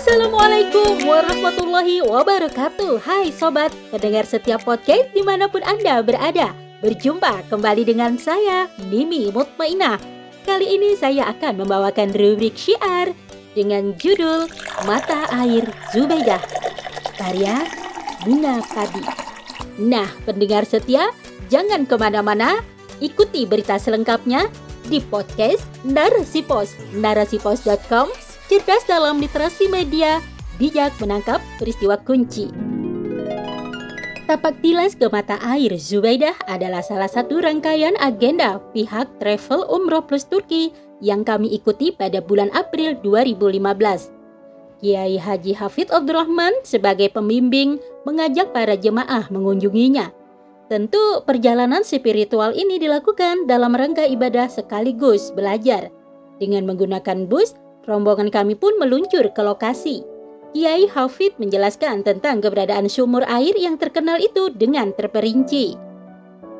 Assalamualaikum warahmatullahi wabarakatuh. Hai sobat, pendengar setiap podcast di mana pun Anda berada. Berjumpa kembali dengan saya, Mimi Mutmainah. Kali ini saya akan membawakan rubrik syiar Dengan judul Mata Air Zubaidah Karya Bunga Padi. Nah, pendengar setia, jangan ke mana-mana Ikuti berita selengkapnya di podcast Narasi Pos, narasipos.com cerdas dalam literasi media, bijak menangkap peristiwa kunci. Tapak tilas ke mata air Zubaidah adalah salah satu rangkaian agenda pihak Travel Umroh Plus Turki yang kami ikuti pada bulan April 2015. Kiai Haji Hafid Abdurrahman sebagai pembimbing mengajak para jemaah mengunjunginya. Tentu perjalanan spiritual ini dilakukan dalam rangka ibadah sekaligus belajar. Dengan menggunakan bus, rombongan kami pun meluncur ke lokasi. Kiai Hafid menjelaskan tentang keberadaan sumur air yang terkenal itu dengan terperinci.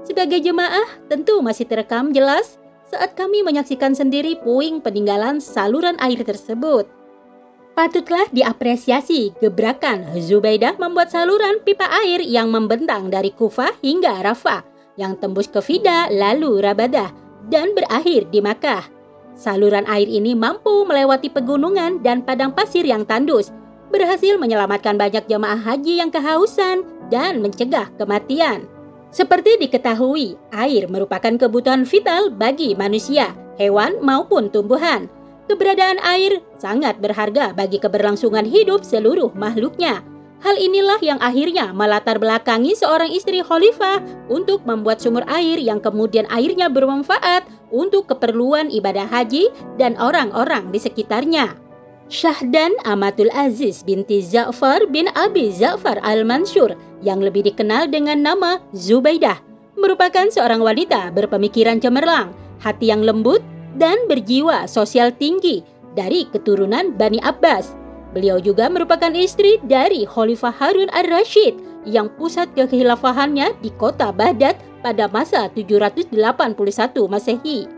Sebagai jemaah, tentu masih terekam jelas saat kami menyaksikan sendiri puing peninggalan saluran air tersebut. Patutlah diapresiasi gebrakan Zubaidah membuat saluran pipa air yang membentang dari Kufah hingga Rafah, yang tembus ke Fida lalu Rabadah, dan berakhir di Makkah. Saluran air ini mampu melewati pegunungan dan padang pasir yang tandus, berhasil menyelamatkan banyak jemaah haji yang kehausan dan mencegah kematian. Seperti diketahui, air merupakan kebutuhan vital bagi manusia, hewan maupun tumbuhan. Keberadaan air sangat berharga bagi keberlangsungan hidup seluruh makhluknya. Hal inilah yang akhirnya melatar belakangi seorang istri khalifah untuk membuat sumur air yang kemudian airnya bermanfaat untuk keperluan ibadah haji dan orang-orang di sekitarnya. Syahdan Amatul Aziz binti Za'far bin Abi Za'far Al-Mansur yang lebih dikenal dengan nama Zubaidah merupakan seorang wanita berpemikiran cemerlang, hati yang lembut, dan berjiwa sosial tinggi dari keturunan Bani Abbas Beliau juga merupakan istri dari Khalifah Harun ar-Rashid yang pusat kekhilafahannya di kota Baghdad pada masa 781 Masehi.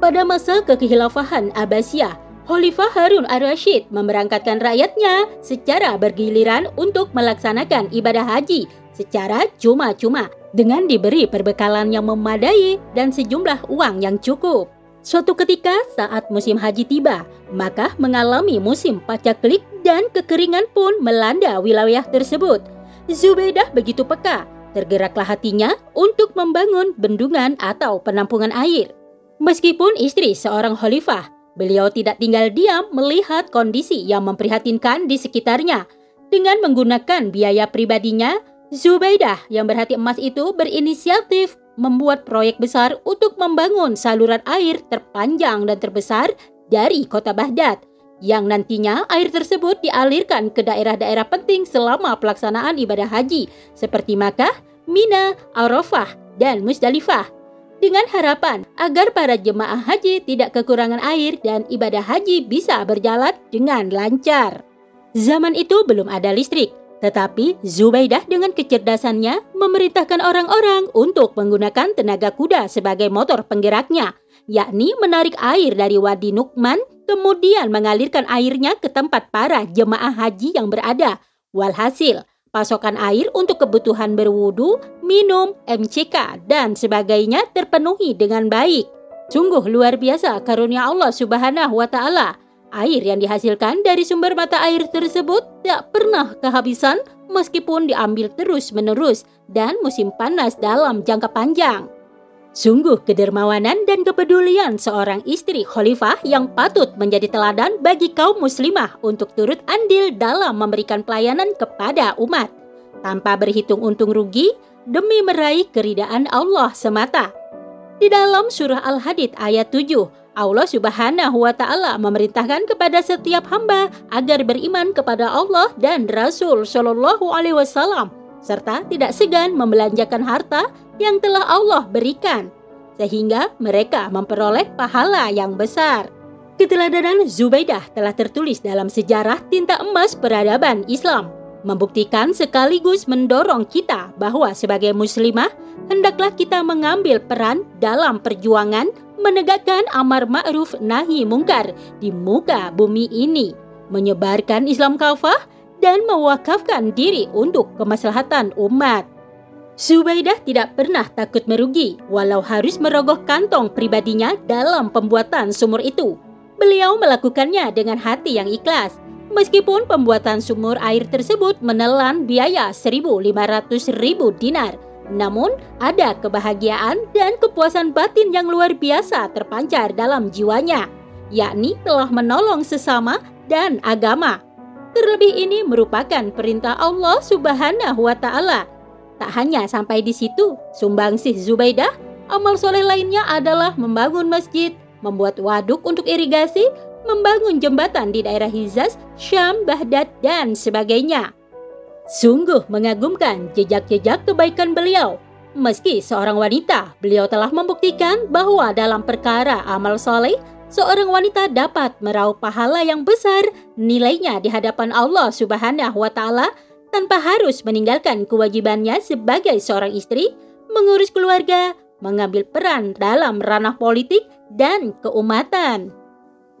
Pada masa kekhilafahan Abbasiyah, Khalifah Harun ar-Rashid memerangkatkan rakyatnya secara bergiliran untuk melaksanakan ibadah haji secara cuma-cuma dengan diberi perbekalan yang memadai dan sejumlah uang yang cukup. Suatu ketika saat musim haji tiba, maka mengalami musim pacaklik dan kekeringan pun melanda wilayah tersebut. Zubaidah begitu peka, tergeraklah hatinya untuk membangun bendungan atau penampungan air. Meskipun istri seorang khalifah, beliau tidak tinggal diam melihat kondisi yang memprihatinkan di sekitarnya. Dengan menggunakan biaya pribadinya, Zubaidah yang berhati emas itu berinisiatif membuat proyek besar untuk membangun saluran air terpanjang dan terbesar dari kota Baghdad yang nantinya air tersebut dialirkan ke daerah-daerah penting selama pelaksanaan ibadah haji seperti Makkah, Mina, Arafah, dan Musdalifah dengan harapan agar para jemaah haji tidak kekurangan air dan ibadah haji bisa berjalan dengan lancar. Zaman itu belum ada listrik, tetapi Zubaidah dengan kecerdasannya memerintahkan orang-orang untuk menggunakan tenaga kuda sebagai motor penggeraknya, yakni menarik air dari Wadi Nukman kemudian mengalirkan airnya ke tempat para jemaah haji yang berada. Walhasil, pasokan air untuk kebutuhan berwudu, minum, MCK, dan sebagainya terpenuhi dengan baik. Sungguh luar biasa karunia Allah Subhanahu wa Ta'ala. Air yang dihasilkan dari sumber mata air tersebut tak pernah kehabisan meskipun diambil terus-menerus dan musim panas dalam jangka panjang. Sungguh kedermawanan dan kepedulian seorang istri khalifah yang patut menjadi teladan bagi kaum muslimah untuk turut andil dalam memberikan pelayanan kepada umat tanpa berhitung untung rugi demi meraih keridaan Allah semata. Di dalam surah Al-Hadid ayat 7, Allah Subhanahu wa taala memerintahkan kepada setiap hamba agar beriman kepada Allah dan Rasul Shallallahu alaihi wasallam serta tidak segan membelanjakan harta yang telah Allah berikan sehingga mereka memperoleh pahala yang besar. Keteladanan Zubaidah telah tertulis dalam sejarah tinta emas peradaban Islam, membuktikan sekaligus mendorong kita bahwa sebagai muslimah hendaklah kita mengambil peran dalam perjuangan menegakkan amar ma'ruf nahi mungkar di muka bumi ini. menyebarkan Islam kafah, dan mewakafkan diri untuk kemaslahatan umat. Zubaidah tidak pernah takut merugi walau harus merogoh kantong pribadinya dalam pembuatan sumur itu. Beliau melakukannya dengan hati yang ikhlas. Meskipun pembuatan sumur air tersebut menelan biaya 1.500 ribu dinar, namun ada kebahagiaan dan kepuasan batin yang luar biasa terpancar dalam jiwanya, yakni telah menolong sesama dan agama. Terlebih ini merupakan perintah Allah Subhanahu wa taala. Tak hanya sampai di situ, sumbangsih Zubaidah, amal soleh lainnya adalah membangun masjid, membuat waduk untuk irigasi, membangun jembatan di daerah Hizaz, Syam, Baghdad, dan sebagainya. Sungguh mengagumkan jejak-jejak kebaikan beliau. Meski seorang wanita, beliau telah membuktikan bahwa dalam perkara amal soleh, seorang wanita dapat meraup pahala yang besar nilainya di hadapan Allah Subhanahu wa taala tanpa harus meninggalkan kewajibannya sebagai seorang istri, mengurus keluarga, mengambil peran dalam ranah politik dan keumatan.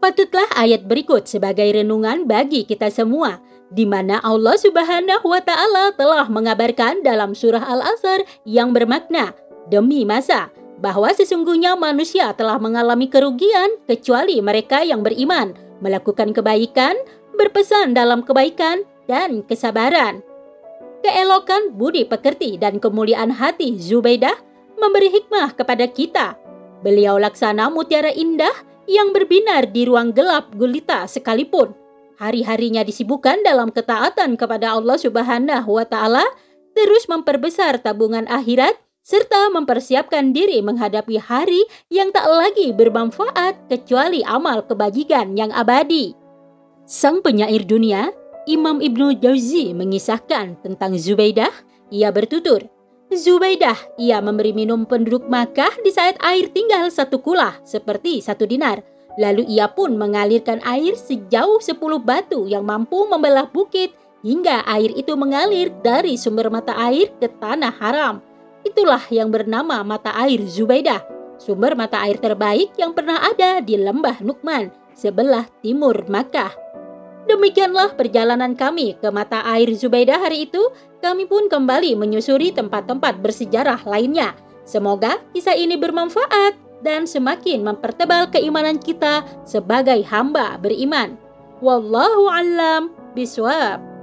Patutlah ayat berikut sebagai renungan bagi kita semua di mana Allah Subhanahu wa taala telah mengabarkan dalam surah Al-Asr yang bermakna demi masa bahwa sesungguhnya manusia telah mengalami kerugian kecuali mereka yang beriman, melakukan kebaikan, berpesan dalam kebaikan, dan kesabaran. Keelokan budi pekerti dan kemuliaan hati Zubaidah memberi hikmah kepada kita. Beliau laksana mutiara indah yang berbinar di ruang gelap gulita sekalipun. Hari-harinya disibukkan dalam ketaatan kepada Allah Subhanahu wa taala, terus memperbesar tabungan akhirat serta mempersiapkan diri menghadapi hari yang tak lagi bermanfaat kecuali amal kebajikan yang abadi. Sang penyair dunia, Imam Ibnu Jauzi mengisahkan tentang Zubaidah, ia bertutur, Zubaidah, ia memberi minum penduduk Makkah di saat air tinggal satu kulah, seperti satu dinar. Lalu ia pun mengalirkan air sejauh sepuluh batu yang mampu membelah bukit hingga air itu mengalir dari sumber mata air ke tanah haram. Itulah yang bernama mata air Zubaidah, sumber mata air terbaik yang pernah ada di lembah Nukman, sebelah timur Makkah. Demikianlah perjalanan kami ke mata air Zubaidah hari itu. Kami pun kembali menyusuri tempat-tempat bersejarah lainnya. Semoga kisah ini bermanfaat dan semakin mempertebal keimanan kita sebagai hamba beriman. Wallahu alam biswab.